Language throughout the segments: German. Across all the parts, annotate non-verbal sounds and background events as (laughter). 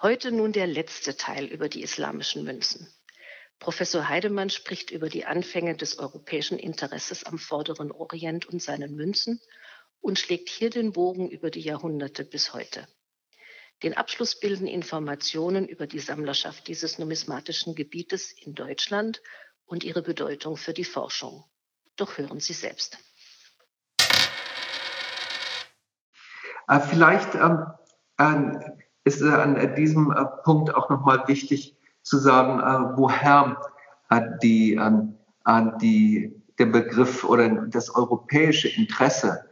Heute nun der letzte Teil über die islamischen Münzen. Professor Heidemann spricht über die Anfänge des europäischen Interesses am vorderen Orient und seinen Münzen und schlägt hier den Bogen über die Jahrhunderte bis heute. Den Abschluss bilden Informationen über die Sammlerschaft dieses numismatischen Gebietes in Deutschland und ihre Bedeutung für die Forschung. Doch hören Sie selbst. Äh, vielleicht ähm, äh, ist äh, an diesem äh, Punkt auch nochmal wichtig zu sagen, äh, woher die, ähm, die, der Begriff oder das europäische Interesse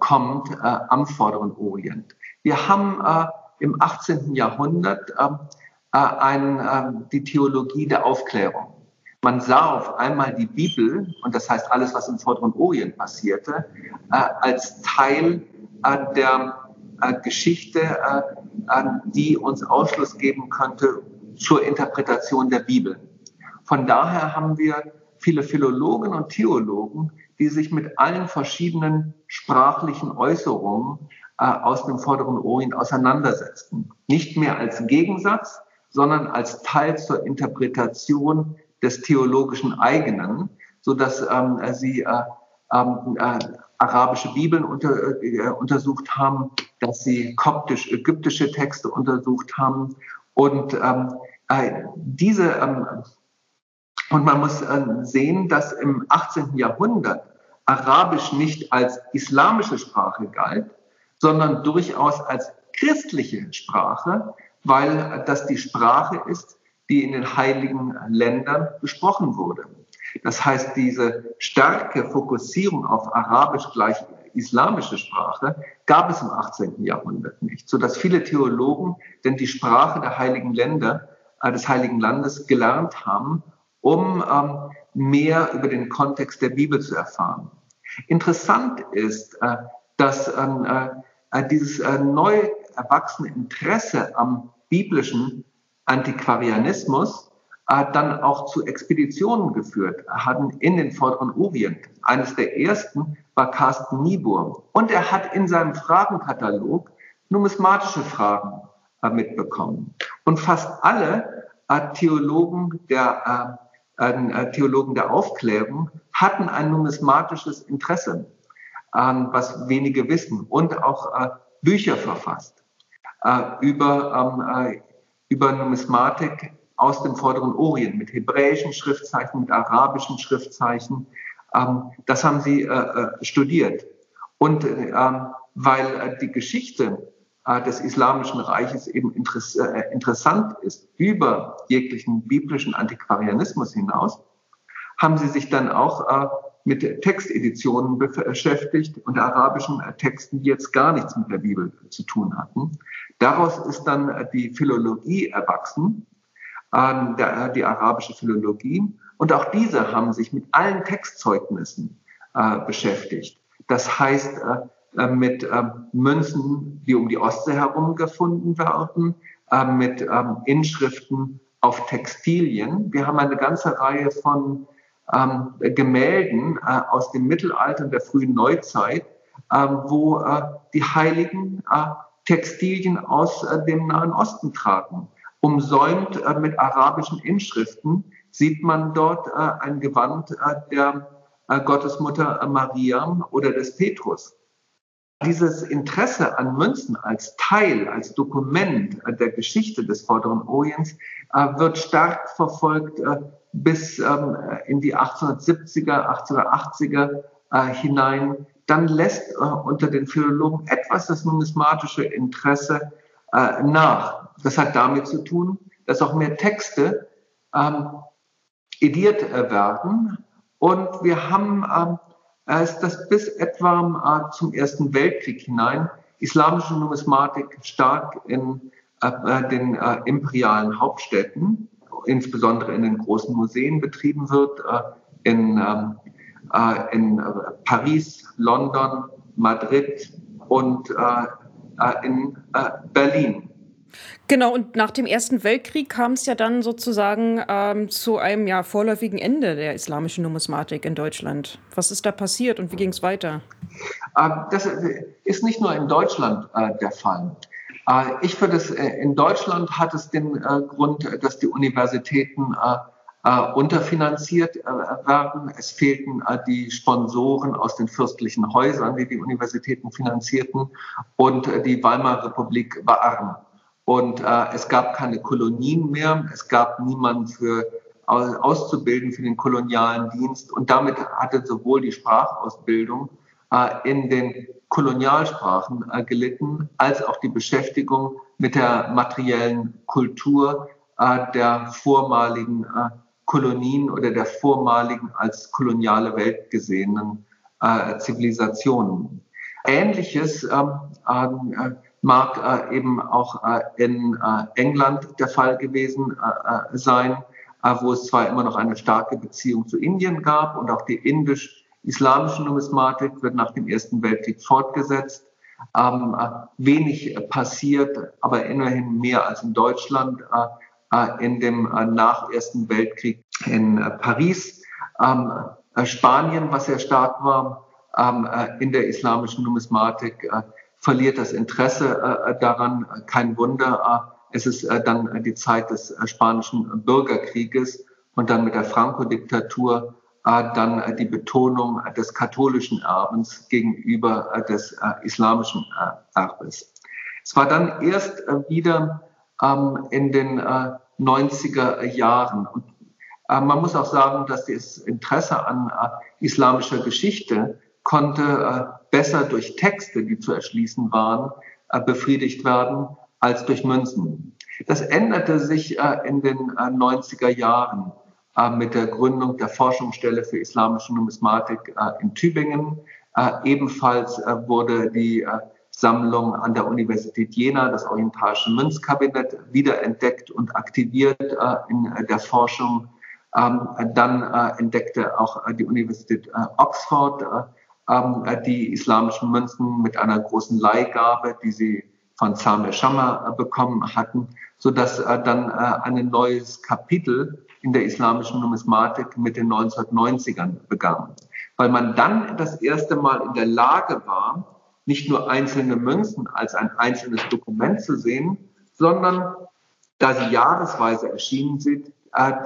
kommt am Vorderen Orient. Wir haben im 18. Jahrhundert ähm, ähm, die Theologie der Aufklärung. Man sah auf einmal die Bibel, und das heißt alles, was im Vorderen Orient passierte, als Teil der Geschichte die uns Ausschluss geben könnte zur Interpretation der Bibel. Von daher haben wir viele Philologen und Theologen, die sich mit allen verschiedenen sprachlichen Äußerungen äh, aus dem Vorderen Orient auseinandersetzten. Nicht mehr als Gegensatz, sondern als Teil zur Interpretation des theologischen eigenen, so dass ähm, sie äh, ähm, äh, arabische Bibeln unter, äh, untersucht haben, dass sie koptisch-ägyptische Texte untersucht haben. Und ähm, äh, diese, ähm, und man muss äh, sehen, dass im 18. Jahrhundert Arabisch nicht als islamische Sprache galt, sondern durchaus als christliche Sprache, weil das die Sprache ist, die in den heiligen Ländern gesprochen wurde. Das heißt, diese starke Fokussierung auf Arabisch gleich islamische Sprache gab es im 18. Jahrhundert nicht, so dass viele Theologen denn die Sprache der heiligen Länder, äh, des heiligen Landes gelernt haben, um ähm, mehr über den Kontext der Bibel zu erfahren. Interessant ist, äh, dass ähm, äh, dieses äh, neu erwachsene Interesse am biblischen Antiquarianismus dann auch zu Expeditionen geführt hatten in den vorderen Orient. Eines der ersten war Carsten Niebuhr. Und er hat in seinem Fragenkatalog numismatische Fragen äh, mitbekommen. Und fast alle äh, Theologen der, äh, Theologen der Aufklärung hatten ein numismatisches Interesse, ähm, was wenige wissen, und auch Bücher verfasst über, ähm, über Numismatik aus dem vorderen Orient mit hebräischen Schriftzeichen, mit arabischen Schriftzeichen. Ähm, das haben sie äh, äh studiert. Und äh, weil äh, die Geschichte äh, des Islamischen Reiches eben äh, interessant ist über jeglichen biblischen Antiquarianismus hinaus, haben sie sich dann auch mit Texteditionen beschäftigt und arabischen Texten, die jetzt gar nichts mit der Bibel zu tun hatten. Daraus ist dann die Philologie erwachsen, ähm, der, die arabische Philologie. Und auch diese haben sich mit allen Textzeugnissen äh, beschäftigt. Das heißt, äh, äh mit äh, Münzen, die um die Ostsee herum gefunden werden, äh, mit ähm, Inschriften auf Textilien. Wir haben eine ganze Reihe von ähm, Gemälden äh, aus dem Mittelalter und der frühen Neuzeit, wo die Heiligen Textilien aus dem Nahen Osten tragen umsäumt äh, mit arabischen Inschriften, sieht man dort äh, ein Gewand äh, der äh, Gottesmutter Maria oder des Petrus. Dieses Interesse an Münzen als Teil, als Dokument äh, der Geschichte des Vorderen Orients äh, wird stark verfolgt bis ähm, in die 1870er, 1880er hinein. Dann lässt unter den Philologen etwas das numismatische Interesse nach. Das hat damit zu tun, dass auch mehr Texte ähm, ediert äh, werden. Und wir haben ähm, es, das bis etwa äh, zum Ersten Weltkrieg hinein islamische Numismatik stark in äh, äh den äh, imperialen Hauptstädten, insbesondere in den großen Museen betrieben wird, äh, in, ähm, äh, in Paris, London, Madrid und äh, in äh, Berlin. Genau, und nach dem Ersten Weltkrieg kam es ja dann sozusagen ähm, zu einem ja, vorläufigen Ende der islamischen Numismatik in Deutschland. Was ist da passiert und wie ging es weiter? Ähm, das ist nicht nur in Deutschland äh, der Fall. Ich würde es, in Deutschland hat es den Grund, dass die Universitäten unterfinanziert werden. Es fehlten die Sponsoren aus den fürstlichen Häusern, die die Universitäten finanzierten. Und die Weimarer Republik war arm. Und es gab keine Kolonien mehr. Es gab niemanden für auszubilden für den kolonialen Dienst. Und damit hatte sowohl die Sprachausbildung äh, in den Kolonialsprachen äh, gelitten, als auch die Beschäftigung mit der materiellen Kultur äh, der vormaligen äh, Kolonien oder der vormaligen als koloniale Welt gesehenen äh, Zivilisationen. Ähnliches ähm, äh, mag eben auch in England der Fall gewesen sein wo es zwar immer noch eine starke Beziehung zu Indien gab und auch die indisch-islamische Numismatik wird nach dem Ersten Weltkrieg fortgesetzt. Ähm, äh, wenig passiert, aber immerhin mehr als in Deutschland äh, äh in dem äh, nach Ersten Weltkrieg in äh, Paris. Ähm, äh, Spanien, was sehr stark war ähm, in der islamischen Numismatik, verliert das Interesse daran. Kein Wunder es ist äh, dann äh, die Zeit des äh, spanischen Bürgerkrieges und dann mit der Franco-Diktatur dann die Betonung des katholischen Erbens gegenüber des islamischen Erbes. Es war dann erst wieder ähm, in den 90er Jahren. Und man muss auch sagen, dass das Interesse an islamischer Geschichte konnte besser durch Texte, die zu erschließen waren, befriedigt werden als durch Münzen. Das änderte sich äh, in den äh, 90er Jahren äh, mit der Gründung der Forschungsstelle für islamische Numismatik äh, in Tübingen. Äh, ebenfalls äh, wurde die Sammlung an der Universität Jena, das Orientalische Münzkabinett, wiederentdeckt und aktiviert in der Forschung. Ähm, dann entdeckte auch die Universität Oxford ähm, die islamischen Münzen mit einer großen Leihgabe, die sie von Same Shama äh, bekommen hatten, so dass äh, dann äh, ein neues Kapitel in der islamischen Numismatik mit den 1990ern begann. Weil man dann das erste Mal in der Lage war, nicht nur einzelne Münzen als ein einzelnes Dokument zu sehen, sondern da sie jahresweise erschienen sind,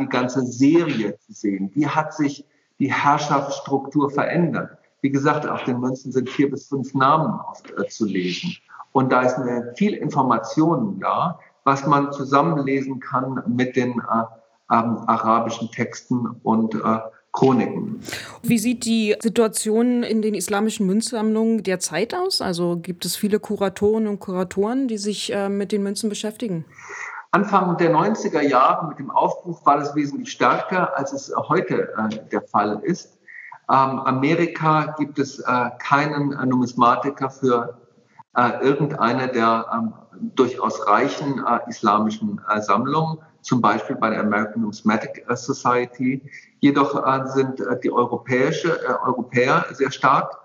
die ganze Serie zu sehen. Wie hat sich die Herrschaftsstruktur verändert? Wie gesagt, auf den Münzen sind vier bis fünf Namen oft zu lesen. Und da ist eine viel Informationen da, was man zusammenlesen kann mit den äh, ähm, arabischen Texten und äh, Chroniken. Wie sieht die Situation in den islamischen Münzsammlungen derzeit aus? Also gibt es viele Kuratoren und Kuratoren, die sich äh, mit den Münzen beschäftigen? Anfang der 90er Jahre mit dem Aufbruch war das wesentlich stärker, als es heute äh, der Fall ist. Ähm, Amerika gibt es äh, keinen Numismatiker für äh, irgendeine der ähm, durchaus reichen äh, islamischen äh, Sammlungen, zum Beispiel bei der American Numismatic äh, Society. Jedoch äh, sind äh, die europäische äh, Europäer sehr stark,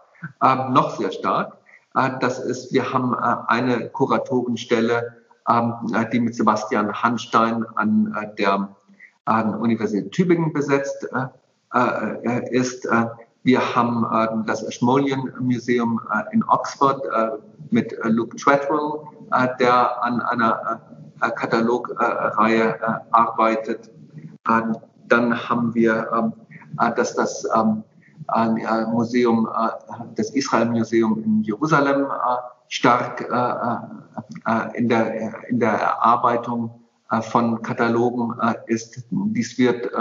äh, noch sehr stark. Äh, das ist, wir haben äh, eine Kuratorenstelle, äh, die mit Sebastian Hanstein an der Universität Tübingen besetzt ist. Wir haben das Ashmolean Museum in Oxford mit Luke Treadwell, der an einer Katalogreihe arbeitet. dann haben wir ähm, das, das ähm, Museum, das Israel Museum in Jerusalem stark in, der, in der Erarbeitung von Katalogen ist. Dies wird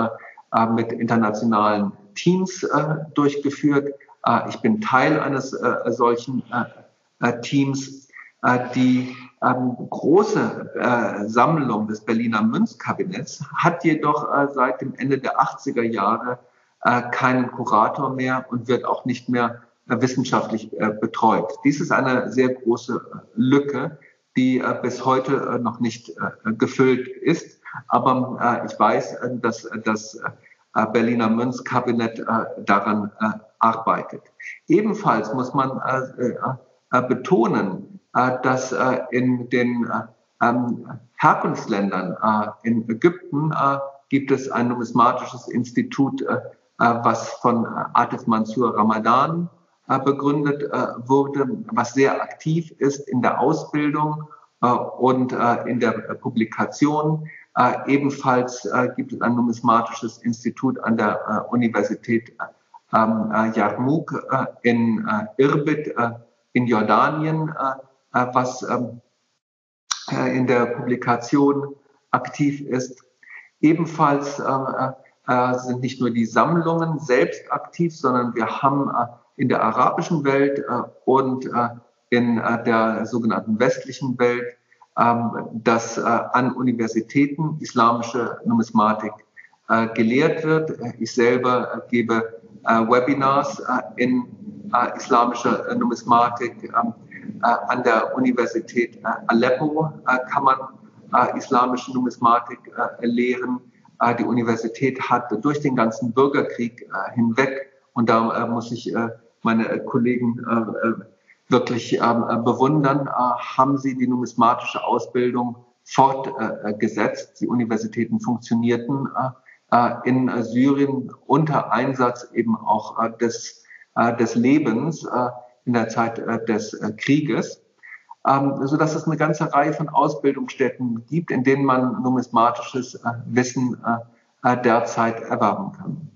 mit internationalen Teams äh, durchgeführt. Äh, ich bin Teil eines äh, solchen äh, äh, Teams. Äh, die ähm, große Sammlung des Berliner Münzkabinetts hat jedoch seit dem Ende der 80er Jahre keinen Kurator mehr und wird auch nicht mehr wissenschaftlich betreut. Dies ist eine sehr große Lücke, die bis heute noch nicht gefüllt ist. Aber ich weiß, dass das äh, Berliner Münzkabinett äh, daran äh, arbeitet. Ebenfalls muss man betonen, dass in den ähm, Herkunftsländern in Ägypten gibt es ein numismatisches Institut, was von Atif Mansur Ramadan begründet wurde, was sehr aktiv ist in der Ausbildung und in der Publikation. Ebenfalls gibt es ein numismatisches Institut an der Universität ähm, Yarmouk in Irbid in Jordanien, was ähm, in der Publikation aktiv ist. Ebenfalls äh, sind nicht nur die Sammlungen selbst aktiv, sondern wir haben äh, in der arabischen Welt äh, und äh, in äh, der sogenannten westlichen Welt, ähm, dass äh, an Universitäten islamische Numismatik äh, gelehrt wird. Ich selber äh, gebe äh, Webinars äh, in äh, islamischer Numismatik. Äh, an der Universität äh, Aleppo äh, kann man islamische Numismatik lehren. Die Universität hat durch den ganzen Bürgerkrieg hinweg, und da muss ich meine Kollegen wirklich bewundern, haben sie die numismatische Ausbildung fortgesetzt. Die Universitäten funktionierten in Syrien unter Einsatz eben auch des, des Lebens in der Zeit des Krieges ähm, so dass es eine ganze Reihe von Ausbildungsstätten gibt, in denen man numismatisches äh, Wissen äh, äh, derzeit erwerben kann.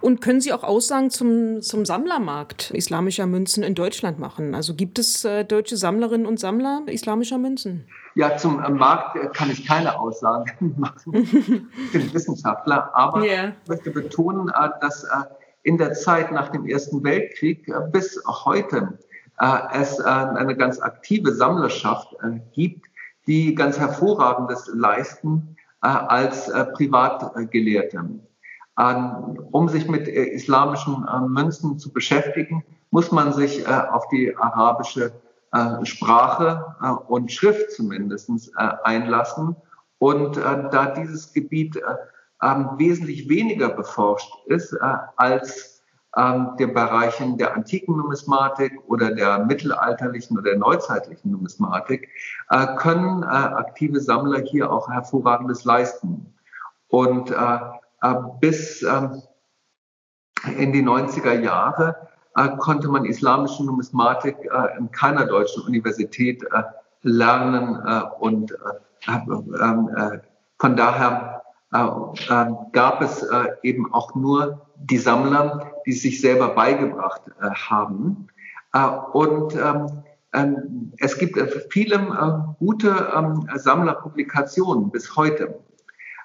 Und können Sie auch Aussagen zum, zum Sammlermarkt islamischer Münzen in Deutschland machen? Also gibt es äh, deutsche Sammlerinnen und Sammler islamischer Münzen? Ja, zum äh, Markt äh, kann ich keine Aussagen (laughs) machen. ich bin Wissenschaftler, aber yeah. ich möchte betonen, dass in der Zeit nach dem Ersten Weltkrieg bis heute äh, es äh, eine ganz aktive Sammlerschaft äh, gibt, die ganz hervorragendes leisten als Privatgelehrte. Ähm, um sich mit islamischen Münzen zu beschäftigen, muss man sich auf die arabische Sprache und Schrift zumindest einlassen. Und da dieses Gebiet ähm, wesentlich weniger beforscht ist als ähm, den Bereichen der antiken Numismatik oder der mittelalterlichen oder der neuzeitlichen Numismatik, äh, können äh, aktive Sammler hier auch hervorragendes leisten. Und äh, äh bis ähm, in die 90er Jahre äh, konnte man islamische Numismatik äh, in keiner deutschen Universität lernen und von daher gab es eben auch nur die Sammler, die sich selber beigebracht äh, haben. Äh, und ähm, ähm, es gibt äh, viele äh, gute ähm, Sammlerpublikationen bis heute,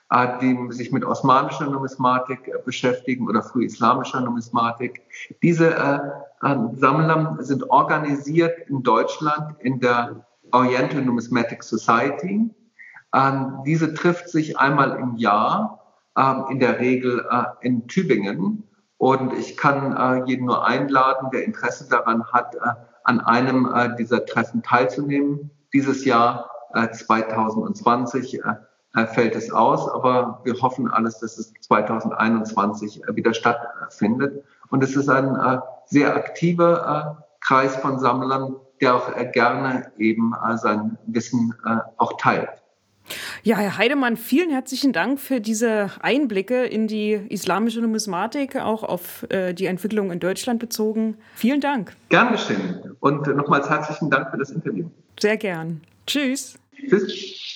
äh, die sich mit osmanischer Numismatik äh, beschäftigen oder frühislamischer Numismatik. Diese Sammler sind organisiert in Deutschland in der Oriental Numismatic Society. Diese trifft sich einmal im Jahr ähm, in der Regel äh, in Tübingen. Und ich kann äh, jeden nur einladen, der Interesse daran hat, äh, an einem äh, dieser Treffen teilzunehmen. Dieses Jahr äh, 2020 äh, äh, fällt es aus, aber wir hoffen alles, dass es 2021 äh, wieder stattfindet. Und es ist ein sehr aktiver Kreis von Sammlern, der auch gerne eben sein Wissen auch teilt. Ja, Herr Heidemann, vielen herzlichen Dank für diese Einblicke in die islamische Numismatik, auch auf äh, die Entwicklung in Deutschland bezogen. Vielen Dank. Gern geschehen. Und nochmals herzlichen Dank für das Interview. Sehr gern. Tschüss. Tschüss.